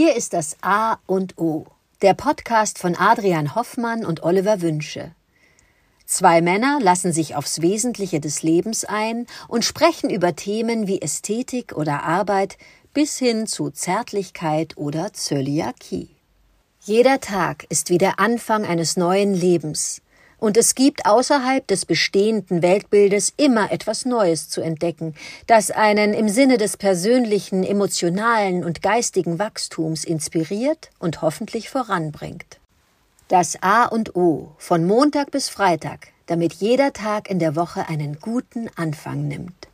Hier ist das A und O, der Podcast von Adrian Hoffmann und Oliver Wünsche. Zwei Männer lassen sich aufs Wesentliche des Lebens ein und sprechen über Themen wie Ästhetik oder Arbeit bis hin zu Zärtlichkeit oder Zöliakie. Jeder Tag ist wie der Anfang eines neuen Lebens, und es gibt außerhalb des bestehenden Weltbildes immer etwas Neues zu entdecken, das einen im Sinne des persönlichen, emotionalen und geistigen Wachstums inspiriert und hoffentlich voranbringt. Das A und O von Montag bis Freitag, damit jeder Tag in der Woche einen guten Anfang nimmt.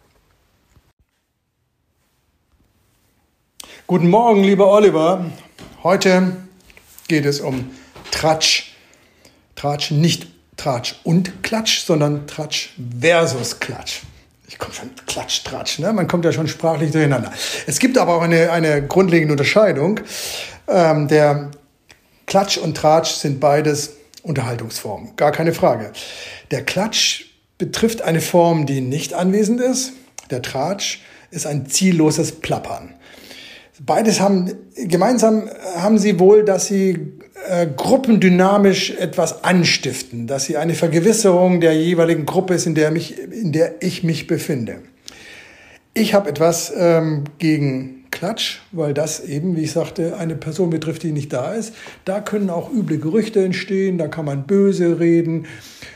Guten Morgen, lieber Oliver. Heute geht es um Tratsch. Tratsch, nicht Tratsch und Klatsch, sondern Tratsch versus Klatsch. Ich komme schon Klatsch, Tratsch, ne? man kommt ja schon sprachlich durcheinander. Es gibt aber auch eine, eine grundlegende Unterscheidung. Ähm, der Klatsch und Tratsch sind beides Unterhaltungsformen, gar keine Frage. Der Klatsch betrifft eine Form, die nicht anwesend ist. Der Tratsch ist ein zielloses Plappern. Beides haben gemeinsam haben sie wohl, dass sie äh, gruppendynamisch etwas anstiften, dass sie eine Vergewisserung der jeweiligen Gruppe ist, in der, mich, in der ich mich befinde. Ich habe etwas ähm, gegen Klatsch, weil das eben, wie ich sagte, eine Person betrifft, die nicht da ist. Da können auch üble Gerüchte entstehen, da kann man böse reden.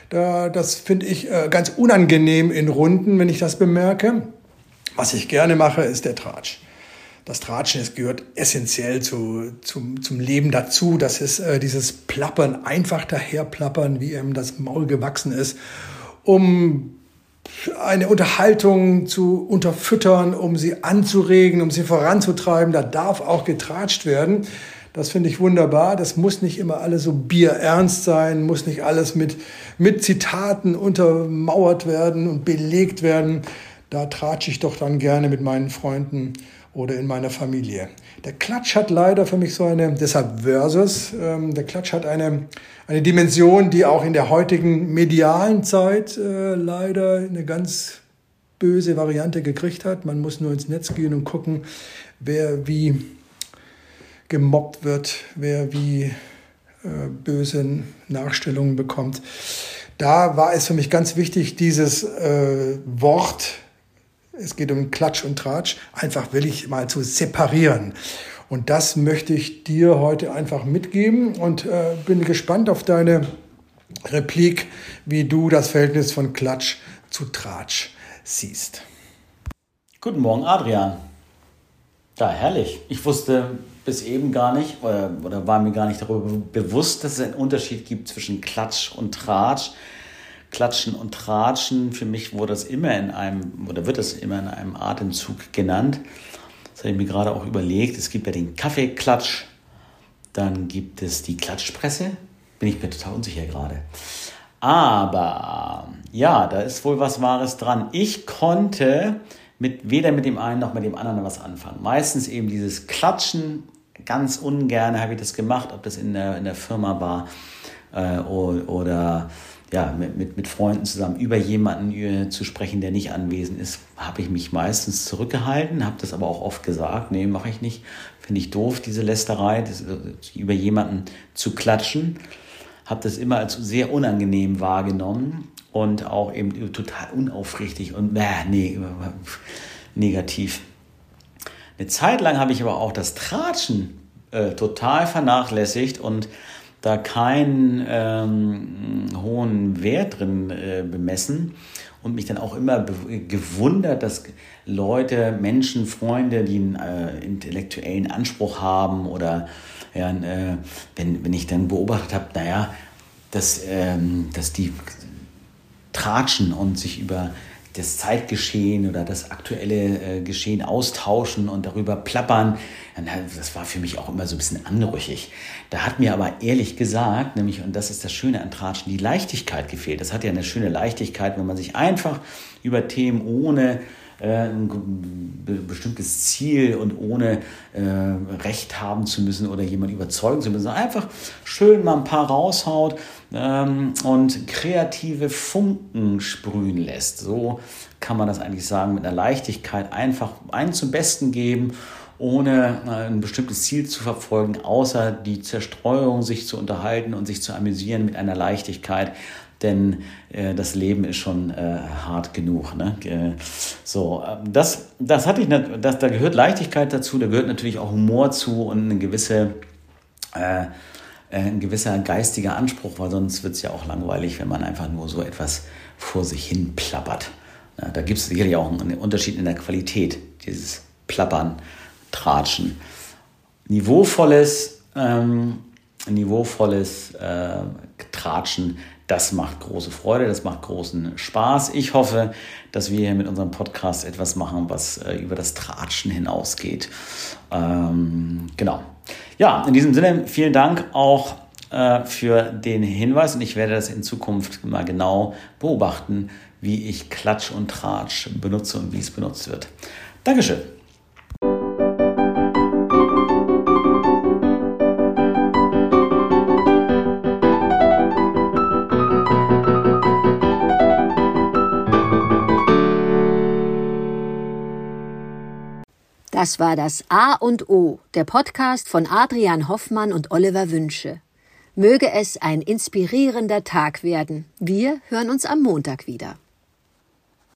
Da, das finde ich äh, ganz unangenehm in Runden, wenn ich das bemerke. Was ich gerne mache, ist der Tratsch. Das Tratschen es gehört essentiell zu, zum, zum Leben dazu. Das ist äh, dieses Plappern, einfach daherplappern, wie ihm das Maul gewachsen ist, um eine Unterhaltung zu unterfüttern, um sie anzuregen, um sie voranzutreiben. Da darf auch getratscht werden. Das finde ich wunderbar. Das muss nicht immer alles so bierernst sein, muss nicht alles mit, mit Zitaten untermauert werden und belegt werden. Da tratsche ich doch dann gerne mit meinen Freunden oder in meiner Familie. Der Klatsch hat leider für mich so eine, deshalb Versus, ähm, der Klatsch hat eine, eine Dimension, die auch in der heutigen medialen Zeit äh, leider eine ganz böse Variante gekriegt hat. Man muss nur ins Netz gehen und gucken, wer wie gemobbt wird, wer wie äh, böse Nachstellungen bekommt. Da war es für mich ganz wichtig, dieses äh, Wort es geht um Klatsch und Tratsch, einfach will ich mal zu separieren. Und das möchte ich dir heute einfach mitgeben und äh, bin gespannt auf deine Replik, wie du das Verhältnis von Klatsch zu Tratsch siehst. Guten Morgen, Adrian. Ja, herrlich. Ich wusste bis eben gar nicht oder, oder war mir gar nicht darüber bewusst, dass es einen Unterschied gibt zwischen Klatsch und Tratsch. Klatschen und Tratschen. Für mich wurde das immer in einem, oder wird das immer in einem Atemzug genannt. Das habe ich mir gerade auch überlegt. Es gibt ja den Kaffeeklatsch, dann gibt es die Klatschpresse. Bin ich mir total unsicher gerade. Aber ja, da ist wohl was Wahres dran. Ich konnte mit, weder mit dem einen noch mit dem anderen was anfangen. Meistens eben dieses Klatschen, ganz ungern habe ich das gemacht, ob das in der, in der Firma war äh, oder ja, mit, mit, mit Freunden zusammen über jemanden äh, zu sprechen, der nicht anwesend ist, habe ich mich meistens zurückgehalten, habe das aber auch oft gesagt, nee, mache ich nicht, finde ich doof, diese Lästerei, das, äh, über jemanden zu klatschen, habe das immer als sehr unangenehm wahrgenommen und auch eben total unaufrichtig und äh, nee, negativ. Eine Zeit lang habe ich aber auch das Tratschen äh, total vernachlässigt und da keinen ähm, hohen Wert drin äh, bemessen und mich dann auch immer gewundert, dass Leute, Menschen, Freunde, die einen äh, intellektuellen Anspruch haben oder ja, äh, wenn, wenn ich dann beobachtet habe, naja, dass, ähm, dass die tratschen und sich über das Zeitgeschehen oder das aktuelle äh, Geschehen austauschen und darüber plappern, das war für mich auch immer so ein bisschen anrüchig. Da hat mir aber ehrlich gesagt, nämlich, und das ist das Schöne an Tratschen, die Leichtigkeit gefehlt. Das hat ja eine schöne Leichtigkeit, wenn man sich einfach über Themen ohne äh, ein bestimmtes Ziel und ohne äh, Recht haben zu müssen oder jemand überzeugen zu müssen. Einfach schön mal ein paar raushaut ähm, und kreative Funken sprühen lässt. So kann man das eigentlich sagen, mit einer Leichtigkeit einfach einen zum Besten geben ohne äh, ein bestimmtes Ziel zu verfolgen, außer die Zerstreuung, sich zu unterhalten und sich zu amüsieren mit einer Leichtigkeit. Denn äh, das Leben ist schon äh, hart genug. Ne? Äh, so, ähm, das, das hatte ich, das, da gehört Leichtigkeit dazu, da gehört natürlich auch Humor zu und eine gewisse, äh, äh, ein gewisser geistiger Anspruch, weil sonst wird es ja auch langweilig, wenn man einfach nur so etwas vor sich hin plappert. Ja, da gibt es sicherlich auch einen Unterschied in der Qualität, dieses Plappern Tratschen. Niveauvolles, ähm, niveauvolles äh, Tratschen, das macht große Freude, das macht großen Spaß. Ich hoffe, dass wir mit unserem Podcast etwas machen, was äh, über das Tratschen hinausgeht. Ähm, genau. Ja, in diesem Sinne, vielen Dank auch äh, für den Hinweis und ich werde das in Zukunft mal genau beobachten, wie ich Klatsch und Tratsch benutze und wie es benutzt wird. Dankeschön. Das war das A und O, der Podcast von Adrian Hoffmann und Oliver Wünsche. Möge es ein inspirierender Tag werden. Wir hören uns am Montag wieder.